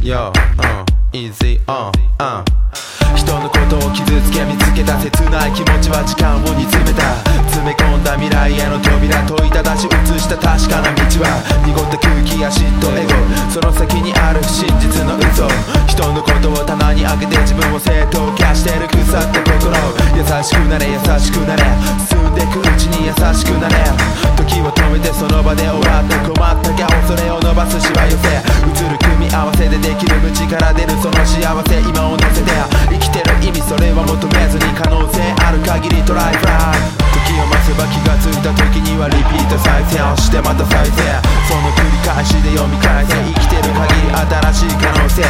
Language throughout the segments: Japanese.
Yo, uh, easy, uh, uh. 人のことを傷つけ見つけた切ない気持ちは時間を煮詰めた。詰め込んだ未来への扉問いただし映した確かな道は。濁った空気や嫉妬エゴ。その先にある真実の嘘。人のことを棚に上げて自分を正当化してる腐った心優しくなれ優しくなれ。進んでくうちに優しくなれ。時を止めてその場で終わ口から出るその幸せ今を乗せて生きてる意味それは求めずに可能性ある限りトライフライ時を待てば気がついた時にはリピート再生をしてまた再生。その繰り返しで読み返せ。生きてる限り新しい可能性。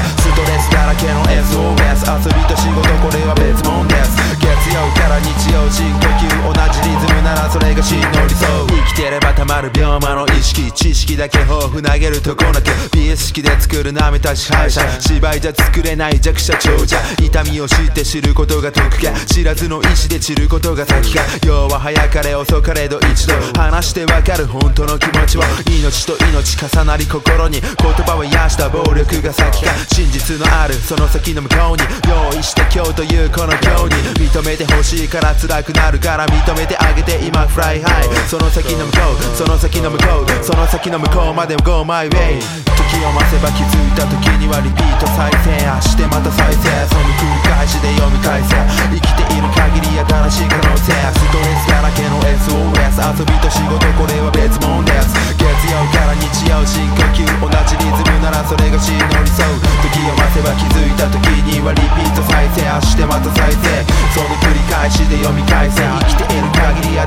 呼吸同じリズムならそれが真の理想。生きてればたまる病魔の意識知識だけ豊富。投げるとこなく美意識で作る舐めた支配者芝居じゃ作れない弱者長者痛みを知って知ることが得か知らずの意志で散ることが先か要は早かれ遅かれど一度話してわかる本当の気持ちを命と命重なり心に言葉を癒した暴力が先か真実のあるその先の向こうに用意して今日というこの今日に認めてほしいから辛くなるから認めてあげて今フライハイ。その先の向こうその先の向こうその先の向こうまで Go my way 時を待てば気づいた時にはリピート再生。してまた再生。その繰り返しで読み返せ。生きている限り新しい可能性。ストレスだらけの SOS 遊びと仕事これは別物です。月曜から日曜深呼吸。同じリズムならそれが真の再生明日また再生その繰り返しで読み返せ。生きている限り新